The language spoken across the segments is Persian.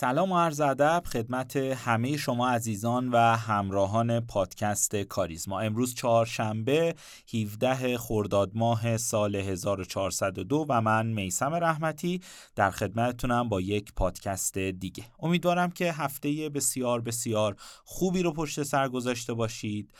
سلام و عرض ادب خدمت همه شما عزیزان و همراهان پادکست کاریزما. امروز چهارشنبه 17 خرداد ماه سال 1402 و من میسم رحمتی در خدمتتونم با یک پادکست دیگه. امیدوارم که هفته بسیار بسیار خوبی رو پشت سر گذاشته باشید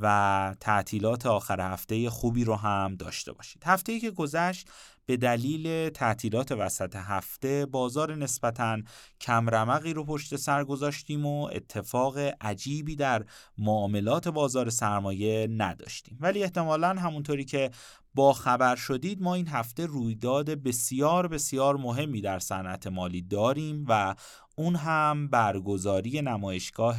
و تعطیلات آخر هفته خوبی رو هم داشته باشید. هفته که گذشت به دلیل تعطیلات وسط هفته بازار نسبتا کمرمقی رو پشت سر گذاشتیم و اتفاق عجیبی در معاملات بازار سرمایه نداشتیم. ولی احتمالا همونطوری که با خبر شدید ما این هفته رویداد بسیار بسیار مهمی در صنعت مالی داریم و اون هم برگزاری نمایشگاه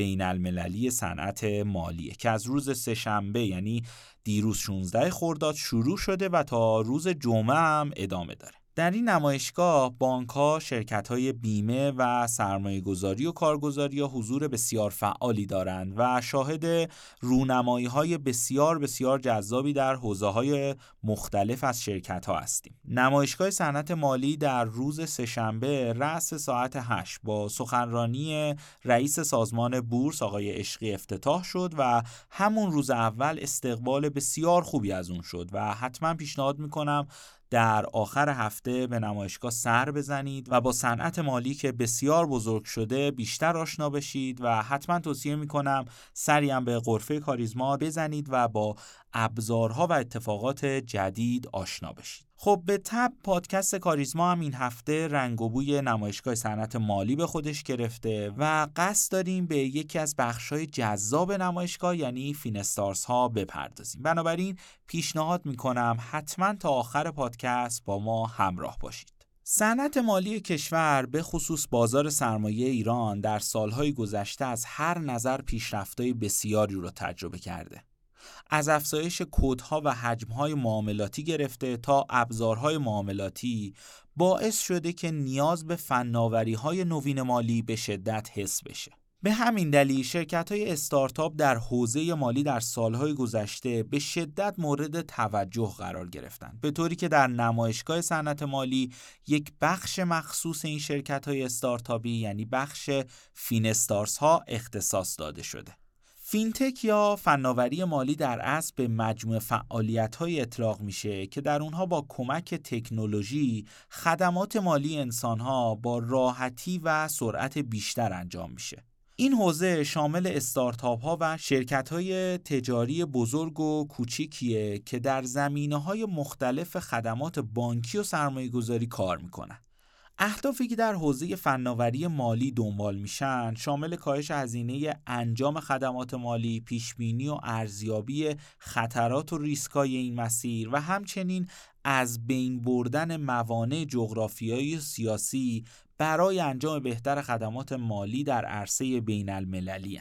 بین المللی صنعت مالیه که از روز سهشنبه یعنی دیروز 16 خرداد شروع شده و تا روز جمعه هم ادامه داره. در این نمایشگاه بانک ها، شرکت های بیمه و سرمایه گذاری و کارگزاری ها حضور بسیار فعالی دارند و شاهد رونمایی های بسیار بسیار جذابی در حوزه های مختلف از شرکت ها هستیم. نمایشگاه صنعت مالی در روز سهشنبه رأس ساعت 8 با سخنرانی رئیس سازمان بورس آقای عشقی افتتاح شد و همون روز اول استقبال بسیار خوبی از اون شد و حتما پیشنهاد می‌کنم در آخر هفته به نمایشگاه سر بزنید و با صنعت مالی که بسیار بزرگ شده بیشتر آشنا بشید و حتما توصیه می‌کنم هم به قرفه کاریزما بزنید و با ابزارها و اتفاقات جدید آشنا بشید. خب به تب پادکست کاریزما هم این هفته رنگ و بوی نمایشگاه صنعت مالی به خودش گرفته و قصد داریم به یکی از بخشهای جذاب نمایشگاه یعنی فینستارس ها بپردازیم. بنابراین پیشنهاد می‌کنم حتما تا آخر پادکست با ما همراه باشید. صنعت مالی کشور به خصوص بازار سرمایه ایران در سالهای گذشته از هر نظر پیشرفتهای بسیاری رو تجربه کرده. از افزایش کودها و حجمهای معاملاتی گرفته تا ابزارهای معاملاتی باعث شده که نیاز به فناوری های نوین مالی به شدت حس بشه. به همین دلیل شرکت های استارتاپ در حوزه مالی در سالهای گذشته به شدت مورد توجه قرار گرفتند به طوری که در نمایشگاه صنعت مالی یک بخش مخصوص این شرکت های استارتاپی یعنی بخش FinStars ها اختصاص داده شده فینتک یا فناوری مالی در اصل به مجموع فعالیت های اطلاق میشه که در اونها با کمک تکنولوژی خدمات مالی انسان ها با راحتی و سرعت بیشتر انجام میشه. این حوزه شامل استارتاپ ها و شرکت های تجاری بزرگ و کوچیکیه که در زمینه های مختلف خدمات بانکی و سرمایه گذاری کار می‌کنن. اهدافی که در حوزه فناوری مالی دنبال میشن شامل کاهش هزینه انجام خدمات مالی، پیشبینی و ارزیابی خطرات و ریسکای این مسیر و همچنین از بین بردن موانع جغرافیایی و سیاسی برای انجام بهتر خدمات مالی در عرصه بین المللی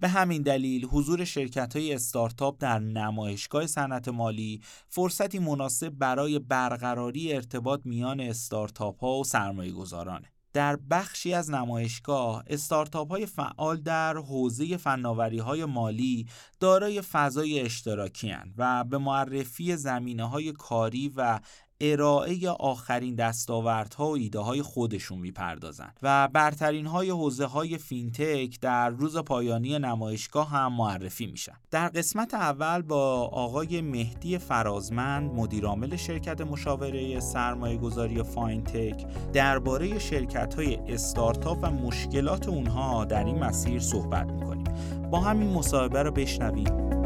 به همین دلیل حضور شرکت های استارتاپ در نمایشگاه صنعت مالی فرصتی مناسب برای برقراری ارتباط میان استارتاپ ها و سرمایه گذارانه. در بخشی از نمایشگاه استارتاپ های فعال در حوزه فناوری های مالی دارای فضای اشتراکی و به معرفی زمینه های کاری و ارائه آخرین دستاوردها و ایده های خودشون می‌پردازن و برترین های حوزه های فینتک در روز پایانی نمایشگاه هم معرفی میشن. در قسمت اول با آقای مهدی فرازمند مدیرعامل شرکت مشاوره سرمایه گذاری فاینتک درباره شرکت های استارتاپ و مشکلات اونها در این مسیر صحبت می‌کنیم. با همین مصاحبه رو بشنویم.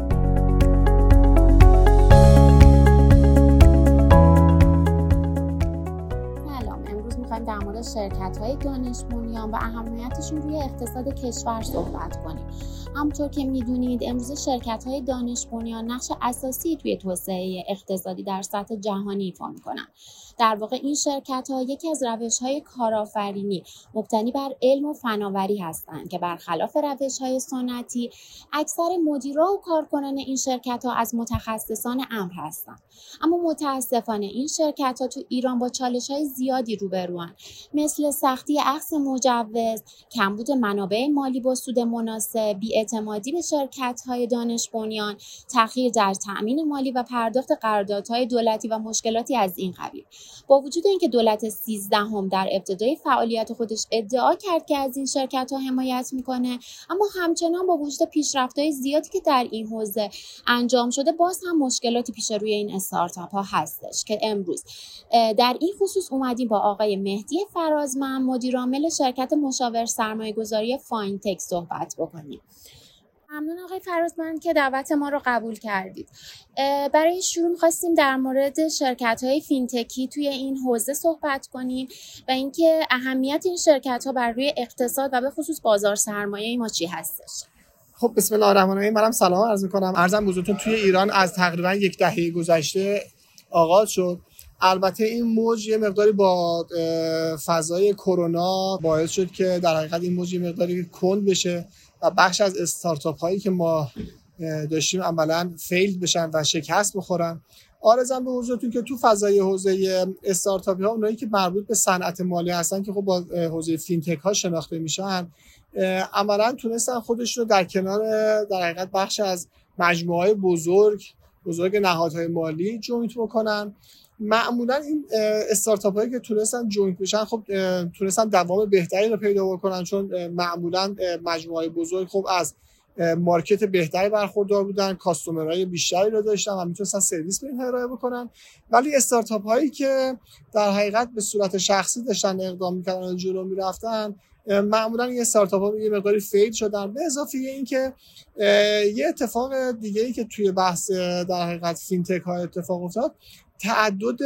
شرکت های دانش بنیان و اهمیتشون روی اقتصاد کشور صحبت کنیم. همطور که می‌دونید امروز شرکت های دانش بنیان نقش اساسی توی توسعه اقتصادی در سطح جهانی ایفا می‌کنن. در واقع این شرکت ها یکی از روش های کارآفرینی مبتنی بر علم و فناوری هستند که برخلاف روش های سنتی اکثر مدیرا و کارکنان این شرکت ها از متخصصان امر هستند. اما متاسفانه این شرکت ها تو ایران با چالش های زیادی روبروان مثل سختی اخذ مجوز کمبود منابع مالی با سود مناسب بیاعتمادی به شرکت های دانش بنیان تأخیر در تأمین مالی و پرداخت قراردادهای دولتی و مشکلاتی از این قبیل. با وجود اینکه دولت سیزدهم در ابتدای فعالیت خودش ادعا کرد که از این شرکت ها حمایت می‌کنه اما همچنان با وجود پیشرفت های زیادی که در این حوزه انجام شده باز هم مشکلاتی پیش روی این استارتاپ ها هستش که امروز در این خصوص اومدیم با آقای مهدی فرازمند مدیرعامل شرکت مشاور سرمایه گذاری فاینتک صحبت بکنیم. ممنون آقای فرازمند که دعوت ما رو قبول کردید. برای شروع می‌خواستیم در مورد شرکت های فینتکی توی این حوزه صحبت کنیم و اینکه اهمیت این شرکت ها بر روی اقتصاد و به خصوص بازار سرمایه ما چی هستش. خب بسم الله الرحمن الرحیم. منم سلام عرض می‌کنم. ارزم بزرگتون توی ایران از تقریبا یک دهه گذشته آغاز شد. البته این موج یه مقداری با فضای کرونا باعث شد که در حقیقت این موج یه مقداری کند بشه. و بخش از استارتاپ هایی که ما داشتیم عملا fail بشن و شکست بخورن. عرضم به حضورتون که تو فضای حوزه استارتاپی ها اونایی که مربوط به صنعت مالی هستن که خب با حوزه فینتک ها شناخته میشن عملا تونستن خودشون رو در کنار در حقیقت بخش از مجموعه های بزرگ بزرگ نهادهای مالی joint بکنن. معمولا این استارتاپ هایی که تونستن joint بشن خب تونستن دوام بهتری رو پیدا بکنن چون معمولا مجموعه بزرگ خب از market بهتری برخوردار بودن customer های بیشتری رو داشتن و می‌تونستن سرویس به این ارائه بکنن. ولی استارتاپ هایی که در حقیقت به صورت شخصی داشتن اقدام می‌کردن و جلو می‌رفتن معمولا این استارتاپ ها یه مقداری fail شدن. به اضافه اینکه یه اتفاق دیگه ای که توی بحث در حقیقت فینتک ها اتفاق افتاد تعدد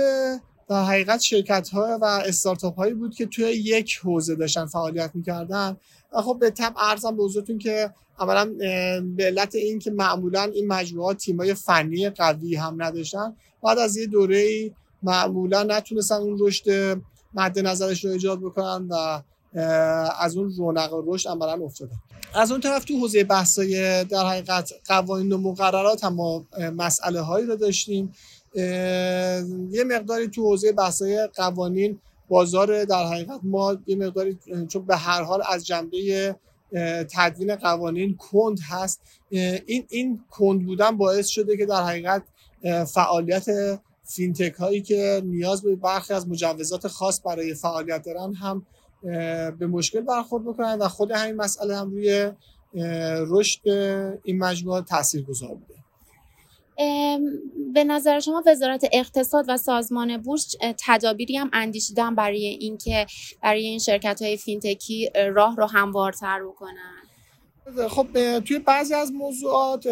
در حقیقت شرکت ها و استارتاپ هایی بود که توی یک حوزه داشتن فعالیت می‌کردن. و خب به طب ارزم به حضورتون که اولا به علت این که معمولا این مجموعات تیمای فنی قوی هم نداشتن بعد از یه دوره معمولا نتونستن اون رشد مد نظرش رو ایجاد بکنن و از اون رونق رشد عملا افتادن. از اون طرف تو حوزه بحثای در حقیقت قوانین و مقررات هم ما مسئله هایی رو داشتیم. یه مقداری تو حوزه بحثای قوانین بازار در حقیقت ما یه مقداری چون به هر حال از جنبه تدوین قوانین کند هست. این این کند بودن باعث شده که در حقیقت فعالیت فینتک هایی که نیاز به برخی از مجوزات خاص برای فعالیت دارن هم به مشکل برخورد بکنن و خود همین مسئله هم روی رشد این مجموعه تاثیر گذار بوده. به نظر شما وزارت اقتصاد و سازمان بورس تدابیری هم اندیشیدن برای اینکه برای این شرکت های فینتکی راه رو هموارتر بکنن؟ خب توی بعضی از موضوعات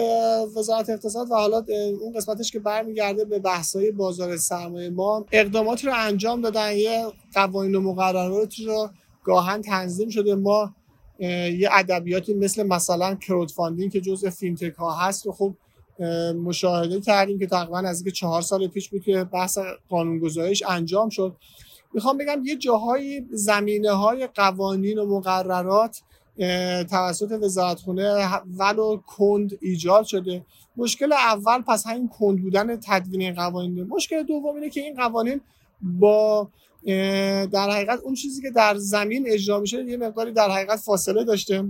وزارت اقتصاد و حالا اون قسمتش که برمیگرده به بحث‌های بازار سرمایه ما اقداماتی رو انجام دادن. یه قوانین و مقرراتی رو گاهاً تنظیم شده. ما یه ادبیاتی مثل مثلا crowdfunding که جزء فینتک ها هست و خب مشاهده کردیم که تقریبا از اینکه چهار سال پیش بود که بحث قانونگذاریش انجام شد. می‌خوام بگم یه جاهای زمینه های قوانین و مقررات توسط وزارتخونه ولو کند ایجاد شده. مشکل اول پس همین کند بودن تدوین قوانین مشکل دوم اینه که این قوانین با در حقیقت اون چیزی که در زمین اجرا میشه یه مقداری در حقیقت فاصله داشته.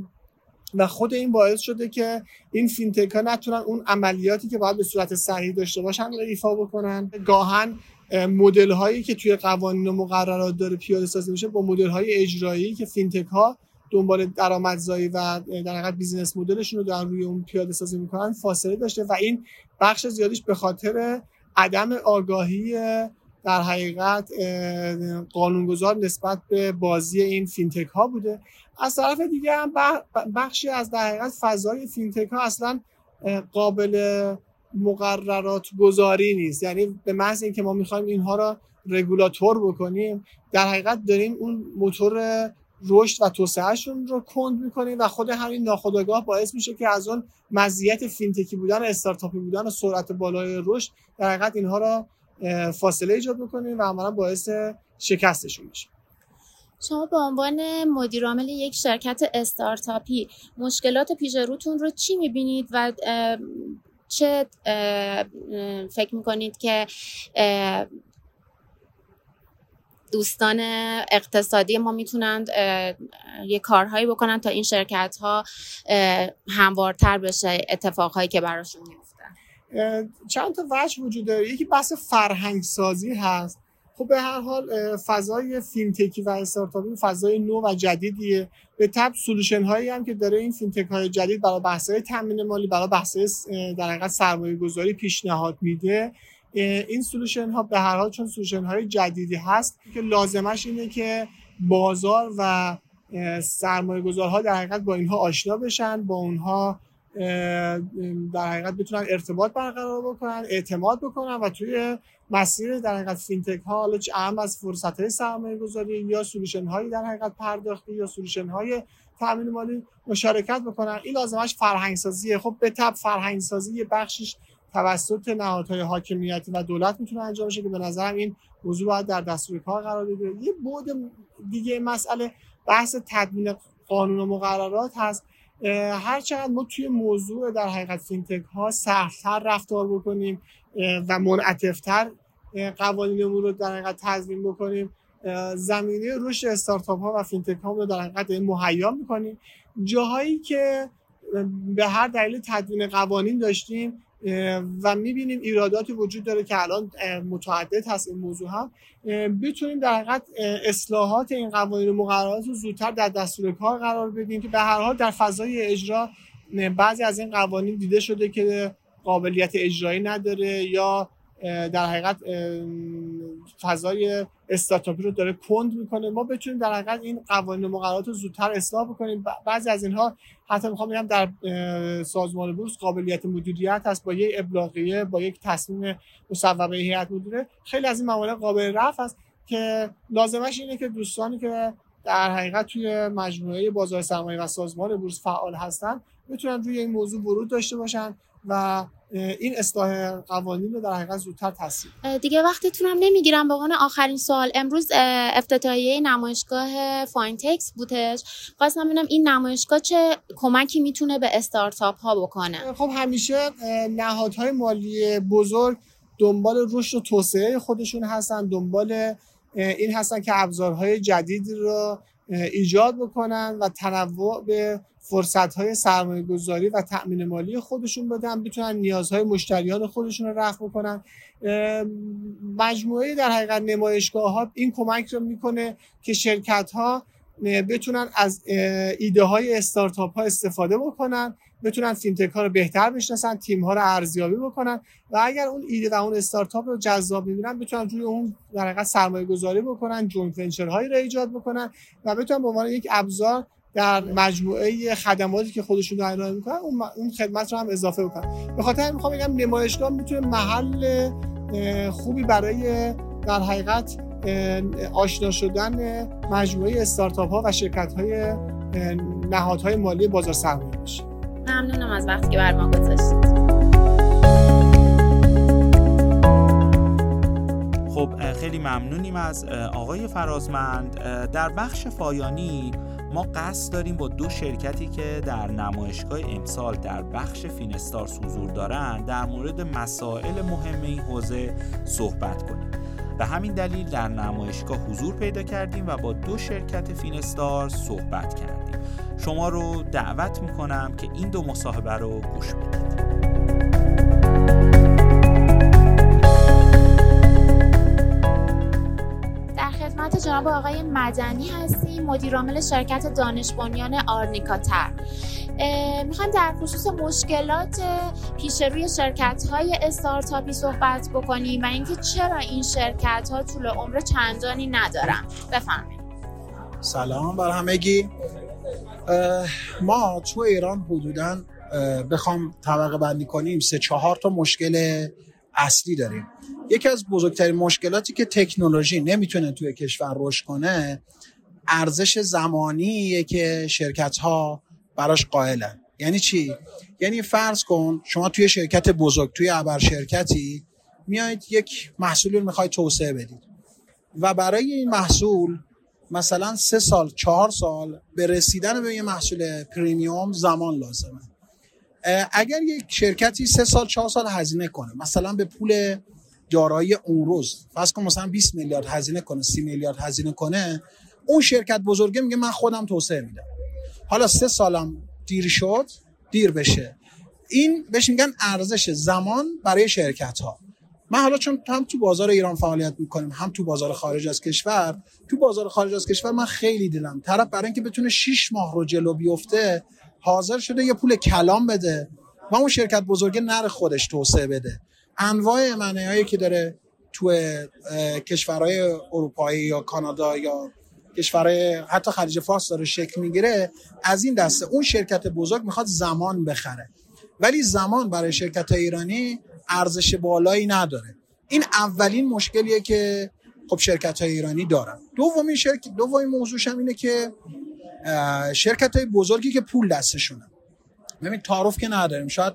و خود این باعث شده که این فینتک ها نتونن اون عملیاتی که باید به صورت صحیح داشته باشن رو ایفا بکنن. گاهاً مدل هایی که توی قوانین و مقررات داره پیاده سازی میشه با مدل های اجرایی که فینتک ها دنبال درآمدزایی و در حقیقت business model شون رو در روی اون پیاده سازی می‌کنن فاصله داشته و این بخش زیادیش به خاطر عدم آگاهی در حقیقت قانونگذار نسبت به بازی این فینتک ها بوده. از طرف دیگه هم بخشی از در حقیقت فضای فینتک ها اصلا قابل مقررات گذاری نیست. یعنی به محض اینکه ما می‌خوایم اینها را رگولاتور بکنیم در حقیقت داریم اون موتور رشد و توسعهشون رو کند می‌کنیم و خود همین ناخودآگاه باعث میشه که از اون مزیت فینتکی بودن استارتاپی بودن و سرعت بالای رشد در حقیقت اینها را فاصله ایجاد می‌کنیم و عملا باعث شکستشون میشه. شما به عنوان مدیر عامل یک شرکت استارتاپی مشکلات پیش روتون رو چی می‌بینید و چه فکر می‌کنید که دوستان اقتصادی ما می‌تونند یه کارهایی بکنن تا این شرکت ها هموارتر بشه اتفاقهایی که براشون میفته چند تا وجه وجود داره. یکی بحث فرهنگ سازی هست. خب به هر حال فضای فینتکی و استارتاپی فضای نو و جدیدیه. به تبع solution هایی هم که داره این فینتک های جدید برای بحث های تامین مالی برای بحث در حقیقت سرمایه گذاری پیشنهاد میده. این solution ها به هر حال چون solution های جدیدی هست که لازمش اینه که بازار و سرمایه گذارها در حقیقت با اینها آشنا بشن با اونها در حقیقت بتونن ارتباط برقرار بکنن اعتماد بکنن و توی مسیر در حقیقت فینتک ها حالا اعم از فرصت های سرمایه گذاری یا solution هایی در حقیقت پرداختی یا solution های تامین مالی مشارکت بکنن. این لازمش فرهنگ سازیه خب به تبع فرهنگ سازی بخشش توسط نهادهای حاکمیتی و دولت می‌تونه انجام بشه که به نظرم این موضوع باید در دستور کار قرار بگیره یه بعد دیگه مسئله بحث تدوین قانون و مقررات هست. هر چقدر ما توی موضوع در حقیقت فینتک ها سهلتر رفتار بکنیم و منعطفتر قوانینمون رو در حقیقت تنظیم بکنیم زمینه رشد استارتاپ ها و فینتک ها رو در حقیقت مهیا می‌کنیم. جاهایی که به هر دلیل تدوین قوانین داشتیم و می‌بینیم ایراداتی وجود داره که الان متعدد هست این موضوع هم. بتونیم در حقیقت اصلاحات این قوانین و مقررات رو زودتر در دستور کار قرار بدیم که به هر حال در فضای اجرا بعضی از این قوانین دیده شده که قابلیت اجرایی نداره یا در حقیقت فضای استارتاپی رو داره کند می‌کنه. ما بتونیم در حقیقت این قوانین و مقررات رو زودتر اصلاح بکنیم. بعضی از اینها حتی می‌خوام بگم در سازمان بورس قابلیت مدیریت هست با یک ابلاغیه با یک تصمیم مصوبه هیئت مدیره. خیلی از این موارد قابل رفع است که لازمش اینه که دوستانی که در حقیقت توی مجموعه بازار سرمایه و سازمان بورس فعال هستن بتونن روی این موضوع ورود داشته باشن. و این اصلاح قوانین رو در حقیقت زودتر تصویب دیگه وقتتون هم نمی‌گیرم. به عنوان آخرین سوال امروز افتتاحیه نمایشگاه فاینتکس بودش. خواستم ببینم این نمایشگاه چه کمکی می‌تونه به استارتاپ ها بکنه خب همیشه نهادهای مالی بزرگ دنبال رشد و توسعه خودشون هستن دنبال این هستن که ابزارهای جدید رو ایجاد بکنن و تنوع به فرصت های سرمایه گذاری و تأمین مالی خودشون بدن بتونن نیازهای مشتریان خودشون رو رفع بکنن. مجموعه در حقیقت نمایشگاه ها این کمک رو می‌کنه که شرکت ها بتونن از ایده های استارتاپ ها استفاده بکنن بتونن فینتک ها رو بهتر بشناسن تیم ها رو ارزیابی بکنن و اگر اون ایده و اون استارتاپ رو جذاب می‌بینن بتونن روی اون در حقیقت سرمایه گذاری بکنن joint venture هایی رو ایجاد بکنن و بتونن به عنوان یک ابزار در مجموعه خدماتی که خودشون رو ارائه می‌کنن اون خدمت رو هم اضافه بکنن. به خاطر می‌خوام بگم نمایشگاه می‌تونه محل خوبی برای در حقیقت آشنا شدن مجموعه استارتاپ ها و شرکت های نهادهای مالی بازار سرمایه باشه. ممنونم از وقتی که بر ما گذاشتید. خب خیلی ممنونیم از آقای فرازمند. در بخش پایانی ما قصد داریم با دو شرکتی که در نمایشگاه امسال در بخش فینستارز حضور دارند در مورد مسائل مهم این حوزه صحبت کنیم. به همین دلیل در نمایشگاه حضور پیدا کردیم و با دو شرکت فینستار صحبت کردیم. شما رو دعوت می‌کنم که این دو مصاحبه رو گوش بدید. خدمت جناب آقای مدنی هستیم مدیرعامل شرکت دانش بنیان آرنیکاتر می‌خوایم در خصوص مشکلات پیش روی شرکت های استارتاپی صحبت بکنیم و اینکه چرا این شرکت ها طول عمر چندانی ندارن. بفرمایید. سلام بر همگی. ما تو ایران حدودا بخوام طبقه بندی کنیم سه چهار تا مشکل اصلی داریم. یکی از بزرگترین مشکلاتی که تکنولوژی نمی‌تونه توی کشور رشد کنه ارزش زمانیه که شرکت ها براش قائلن. یعنی چی؟ یعنی فرض کن شما توی شرکت بزرگ توی ابر شرکتی میایید یک محصول رو می‌خواید توسعه بدید و برای این محصول مثلا سه سال چهار سال به رسیدن به یه محصول پریمیوم زمان لازمه. اگر یک شرکتی سه سال چهار سال هزینه کنه مثلا به پول دارایی اون روز فرض کن مثلا 20 میلیارد هزینه کنه 30 میلیارد هزینه کنه اون شرکت بزرگه میگه من خودم توسعه میدم. حالا سه سالم دیر شد دیر بشه. این بهش میگن ارزش زمان برای شرکت ها من حالا چون هم تو بازار ایران فعالیت می‌کنیم هم تو بازار خارج از کشور تو بازار خارج از کشور من خیلی دیدم. طرف برای اینکه بتونه 6 ماه رو جلو بیفته حاضر شده یه پول کلام بده و اون شرکت بزرگه نر خودش توسعه بده. انواع هایی که داره تو کشورهای اروپایی یا کانادا یا کشورهای حتی خلیج فارس داره شکل می‌گیره. از این دسته اون شرکت بزرگ می‌خواد زمان بخره. ولی زمان برای شرکت ایرانی ارزش بالایی نداره. این اولین مشکلیه که خب شرکت های ایرانی دارن. دومین شرکت دومین موضوعش هم اینه که شرکت های بزرگی که پول دستشونه. ببین تعارف که نداریم. شاید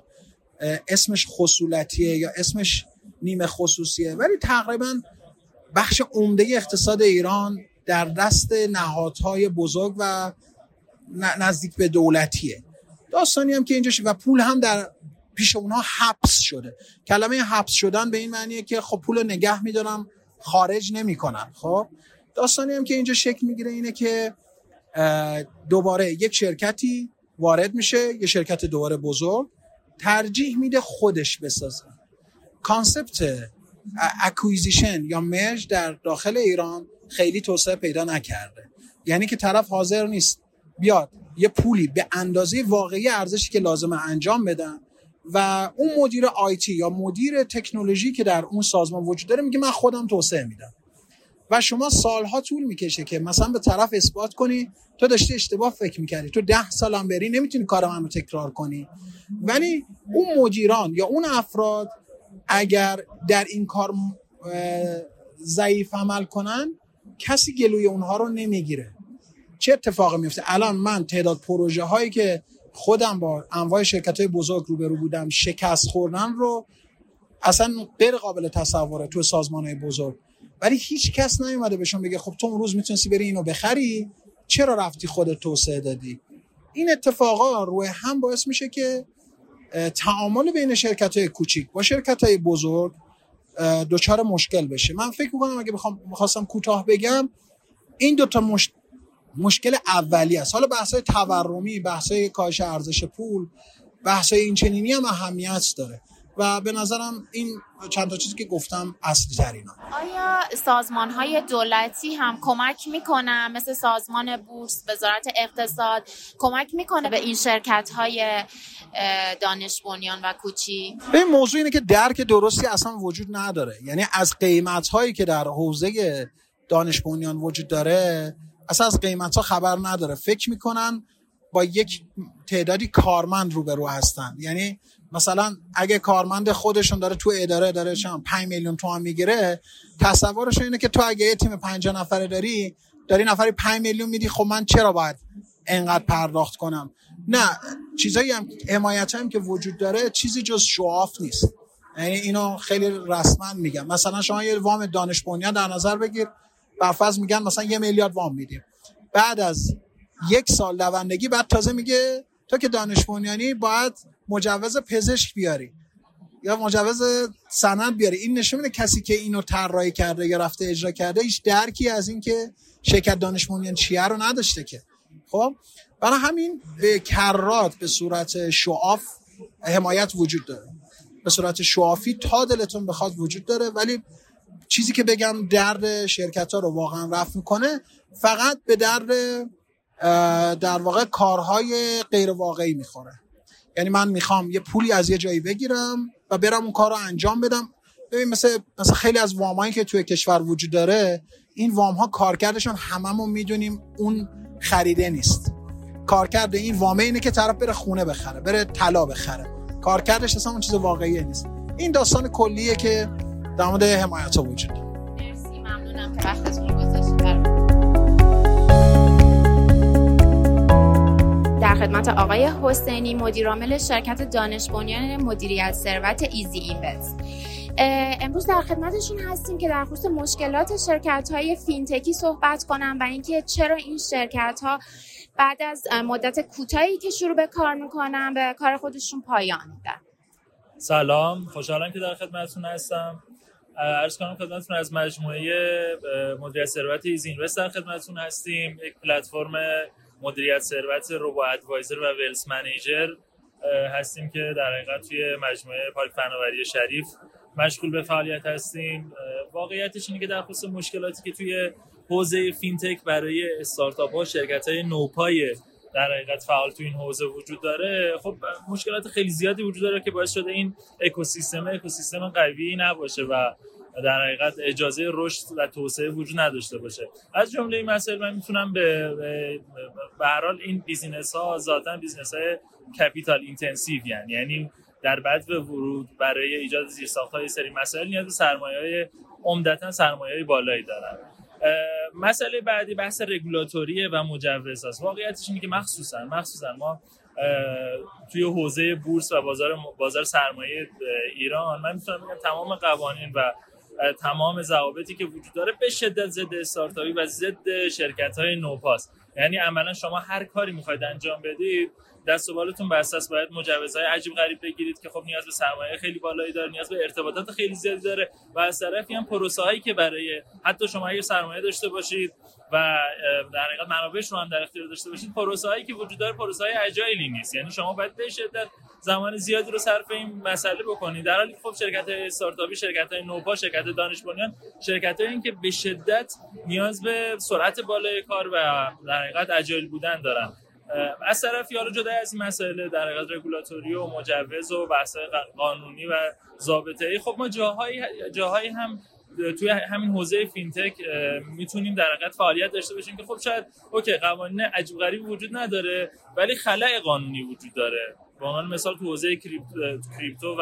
اسمش خصولتیه یا اسمش نیمه خصوصیه. ولی تقریبا بخش عمده اقتصاد ایران در دست نهادهای بزرگ و نزدیک به دولتیه. داستانی هم که اینجا و پول هم در پیش اونها حبس شده. کلمه حبس شدن به این معنیه که خب پول نگه میدارن خارج نمی‌کنن خب؟ داستانی هم که اینجا شکل می‌گیره اینه که دوباره یک شرکتی وارد میشه یه شرکت دوباره بزرگ ترجیح میده خودش بسازه. concept acquisition یا merge در داخل ایران خیلی توسعه پیدا نکرده. یعنی که طرف حاضر نیست بیاد یه پولی به اندازه واقعی ارزشی که لازمه انجام بدن و اون مدیر IT یا مدیر تکنولوژی که در اون سازمان وجود داره میگه من خودم توسعه میدم. و شما سالها طول می‌کشه که مثلا به طرف اثبات کنی تو داشتی اشتباه فکر می‌کردی. تو ده سالم بری نمی‌تونی کار منو تکرار کنی. ولی اون مدیران یا اون افراد اگر در این کار ضعیف عمل کنن کسی گلوی اونها رو نمی‌گیره. چه اتفاقی میفته الان من تعداد پروژه هایی که خودم با انواع شرکت های بزرگ روبرو بودم شکست خوردن رو اصلا غیر قابل تصوره تو سازمان های بزرگ. ولی هیچ کس نیومده بهشون بگه خب تو اون روز می‌تونستی بری اینو بخری؟ چرا رفتی خودت توسعه دادی؟ این اتفاقا روی هم باعث میشه که تعامل بین شرکت های کوچیک با شرکت های بزرگ دچار مشکل بشه. من فکر می‌کنم اگه بخوام می‌خواستم کوتاه بگم این دوتا مش... مشکل اولی است. حالا بحث های تورمی بحث های کاهش ارزش پول بحث های این چنینی هم اهمیت داره. و به نظرم این چند تا چیزی که گفتم اصلی ترینا آیا سازمان های دولتی هم کمک می‌کنن مثل سازمان بورس وزارت اقتصاد کمک می‌کنه به این شرکت های دانش بنیان و کوچی؟ به این موضوع اینه که درک درستی اصلا وجود نداره. یعنی از قیمت هایی که در حوزه دانش بنیان وجود داره اصلا از قیمت ها خبر نداره. فکر می‌کنن با یک تعدادی کارمند روبرو هستن. یعنی مثلا اگه کارمند خودشون داره تو اداره داره چون 5 میلیون تومان می‌گیره تصورش اینه که تو اگه یه تیم 50 نفره داری داری نفری 5 میلیون میدی خب من چرا باید انقدر پرداخت کنم؟ نه چیزایی هم حمایت هم که وجود داره چیزی جز شواف نیست. یعنی اینو خیلی رسما میگم. مثلا شما یه وام دانش بنیان در نظر بگیر برفض میگن مثلا یه میلیارد وام میدیم. بعد از یک سال دوندگی بعد تازه میگه تو که دانش بنیانی باید مجوز پزشک بیاری یا مجوز سند بیاری. این نشون میده کسی که اینو طراحی کرده یا رفته اجرا کرده هیچ درکی از اینکه شرکت دانش بنیان چیه رو نداشته که. خب؟ برای همین به کرات به صورت شعاف حمایت وجود داره. به صورت شعافی تا دلتون بخواد وجود داره ولی چیزی که بگم درد شرکت ها رو واقعا رفت می‌کنه فقط به درد در واقع کارهای غیر واقعی می‌خوره. یعنی من می‌خوام یه پولی از یه جایی بگیرم و برم اون کار رو انجام بدم. ببین مثل مثل خیلی از وامایی که توی کشور وجود داره این وام ها کارکردشون هممون می‌دونیم اون خریده نیست. کارکرد این وامه اینه که طرف بره خونه بخره بره طلا بخره. کارکردش اصلا اون چیز واقعی نیست. این داستان کلیه که در مورد حمایت وجود داره. مرسی ممنونم که وقتتون رو گذاشتید در خدمت آقای حسینی مدیرعامل شرکت دانش بنیان مدیریت ثروت ایزی اینوست. امروز در خدمتشون هستیم که در خصوص مشکلات شرکت های فینتکی صحبت کنم و اینکه چرا این شرکت ها بعد از مدت کوتاهی که شروع به کار می‌کنن به کار خودشون پایان میدن. سلام خوشحالم که در خدمتتون هستم. عرض کنم خدمتتون از مجموعه مدیریت ثروت ایزی اینوست در خدمتتون هستیم. یک پلتفرم مدیریت ثروت روبو ادوایزر و ولس منیجر هستیم که در حقیقت توی مجموعه پارک فناوری شریف مشغول به فعالیت هستیم. واقعیتش اینه که در خصوص مشکلاتی که توی حوزه فینتک برای استارتاپ ها شرکت های نوپای در حقیقت فعال تو این حوزه وجود داره خب مشکلات خیلی زیادی وجود داره که باعث شده این اکوسیستم اکوسیستم قوی نباشه و در حقیقت اجازه رشد و توسعه وجود نداشته باشه. از جمله این مسائل من می‌تونم به به هر حال این business ها ذاتا business های capital intensive یعنی یعنی در بدو ورود برای ایجاد زیرساخت های سری مسائل نیاز به سرمایه های عمدتا سرمایه بالایی دارن. مسئله بعدی بحث رگولاتوری و مجوز است. واقعیتش اینه که مخصوصا مخصوصا ما توی حوزه بورس و بازار بازار سرمایه ایران من می‌تونم بگم تمام قوانین و تمام ضوابطی که وجود داره به شدت ضد استارتاپی و ضد شرکت های نوپاس. یعنی عملا شما هر کاری می‌خواید انجام بدید دست و بالتون بسته است باید مجوزهای عجیب غریب بگیرید که خب نیاز به سرمایه خیلی بالایی داره نیاز به ارتباطات خیلی زیادی داره و از طرفی هم پروسه هایی که برای حتی شما اگه سرمایه داشته باشید و در حقیقت منابعش رو هم در اختیار داشته باشید پروسه هایی که وجود داره پروسه های اجایلی نیست. یعنی شما باید به شدت زمان زیادی رو صرف این مسئله بکنید. در حالی که خب شرکت های استارتاپی شرکت های نوپا شرکت دانش بنیان شرکت هایی که به شدت نیاز به سرعت بالای کار و در حقیقت اجایل بودن دارن. از طرفی حالا جدا از این مسئله در حقیقت رگولاتوری و مجوز و بحث قانونی و ضابطه ای خب ما جاهایی جاهایی هم توی همین حوزه فینتک می‌تونیم در حقیقت فعالیت داشته باشیم که خب شاید okay قوانین عجیب غریبی وجود نداره ولی خلأ قانونی وجود داره. به عنوان مثال تو حوزه crypto و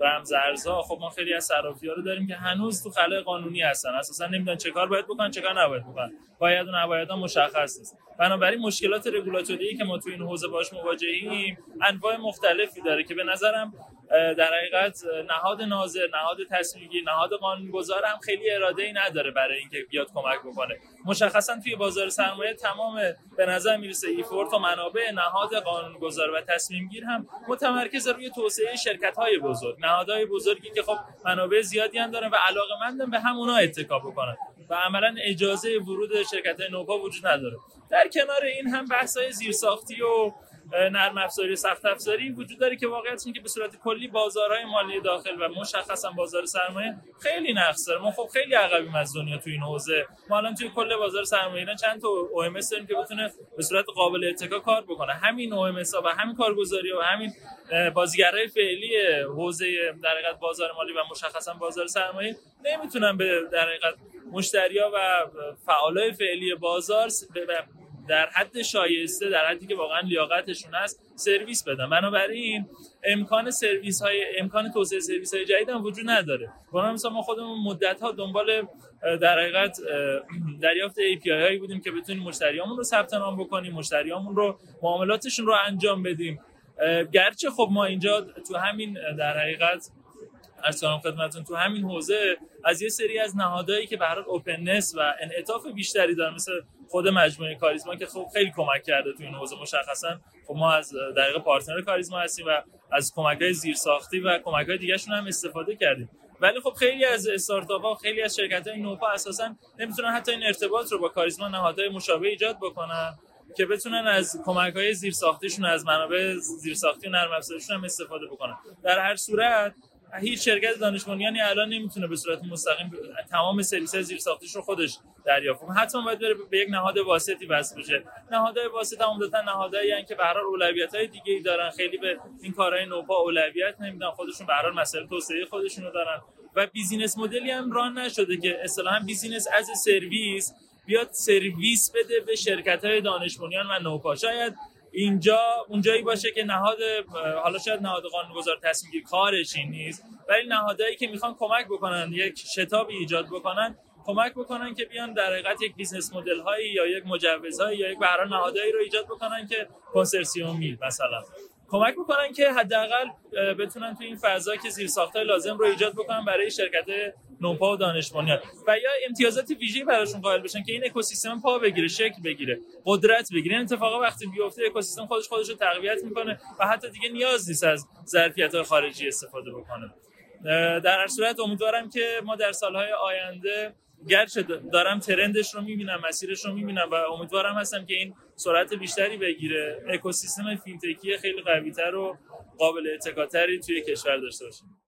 رمز ارزها خب ما خیلی از صرافی ها رو داریم که هنوز تو خلأ قانونی هستن. اساسا نمی‌دونن چه کار باید بکنن چه کار نباید بکنن. باید و نباید مشخص نیست. بنابراین مشکلات رگولاتوری که ما تو این حوزه باش مواجهیم انواع مختلفی داره که به نظرم در حقیقت نهاد ناظر نهاد تصمیمگیر نهاد قانونگذار هم خیلی اراده ای نداره برای اینکه بیاد کمک بکنه. مشخصا توی بازار سرمایه تمام به نظر می‌رسه ایفورت و منابع نهاد قانونگذار و تصمیمگیر هم متمرکز روی توسعه شرکت های بزرگ. نهادهای بزرگی که خب منابع زیادی هم دارن و علاقه به همونا اتکا بکنن و عملا اجازه ورود شرکت های نوپا وجود نداره. در کنار این هم بحث های زیرساختی و نرم افزاری سخت افزاری وجود داره که واقعیت اینه که به صورت کلی بازارهای مالی داخل و مشخصا بازار سرمایه خیلی نقص داره. ما خب خیلی عقبیم از دنیا تو این حوزه. ما الان توی کل بازار سرمایه ایران چند تا OMS داریم که بتونه به صورت قابل اتکا کار بکنه. همین OMS ها و همین کارگزاری و همین بازیگرای فعلی حوزه در حقیقت بازار مالی و مشخصا بازار سرمایه نمی‌تونن به در حقیقت مشتریا و فعالای فعلی بازار در حد شایسته در حدی که واقعا لیاقتشون هست سرویس بدن بنابراین امکان سرویس های امکان توسعه سرویس های جدید هم وجود نداره. برای مثلا ما خودمون مدت ها دنبال در حقیقت دریافت API هایی بودیم که بتونیم مشتریامون رو ثبت نام بکنیم مشتریامون رو معاملاتشون رو انجام بدیم. گرچه خب ما اینجا تو همین در حقیقت از کنم خدمتتون. تو همین حوزه از یه سری از نهادهایی که به اوپننس و انعطاف بیشتری دارن مثل خود مجموعه کاریزما که خب خیلی کمک کرده تو این حوزه مشخصا. خب ما از دقیقه پارتنر کاریزما هستیم و از کمک های زیرساختی و کمک های دیگه هم استفاده کردیم. ولی خب خیلی از استارتاپ ها خیلی از شرکت های نوپا اساسا نمی‌تونن حتی این ارتباط رو با کاریزما نهادهای مشابه ایجاد بکنن که بتونن از کمک های زیرساختیشون از منابع زیرساختی و نرم افزارشون استفاده بکنن. در هر صورت هیچ شرکت دانش بنیانی الان نمی‌تونه به صورت مستقیم تمام سرویس زیر ساختش رو خودش دریافت کنه. حتما باید بره به یک نهاد واسطی وصل بشه. نهادهای واسط عمدتا نهادهایی که به هر حال اولویت‌های دیگه‌ای دارن. خیلی به این کارهای نوپا اولویت نمیدن. خودشون به هر حال مسائل توسعه خودشون رو دارن. و business model ی هم run نشده که اصطلاحا business as a service بیاد سرویس بده به شرکت های دانش و نوپا. شاید اینجا اونجایی باشه که نهاد حالا شاید نهاد قانونگذار تصمیم گیر کارش این نیست ولی نهادهایی که می‌خوان کمک بکنن یک شتابی ایجاد بکنن کمک بکنن که بیان در حقیقت یک بیزنس مدل هایی یا یک مجوزهایی یا یک برای نهادهایی رو ایجاد بکنن که کنسرسیومی مثلا. کمک بکنن که حداقل بتونن تو این فضا که زیر لازم رو ایجاد بکنن برای شرکت نوپا و دانش و یا امتیازات ویژه‌ای براشون قائل بشن که این اکوسیستم پا بگیره شکل بگیره قدرت بگیره. اتفاقا وقتی بیفته اکوسیستم خودش خودش رو تقویت می‌کنه و حتی دیگه نیاز نیست از ظرفیت خارجی استفاده بکنه. در هر صورت امیدوارم که ما در سالهای آینده گرچه دارم trend ش رو می‌بینم مسیرش رو می‌بینم و امیدوارم هستم که این سرعت بیشتری بگیره. اکوسیستم فینتکی خیلی قویتر و قابل اتکاتری توی کشور داشته باشیم.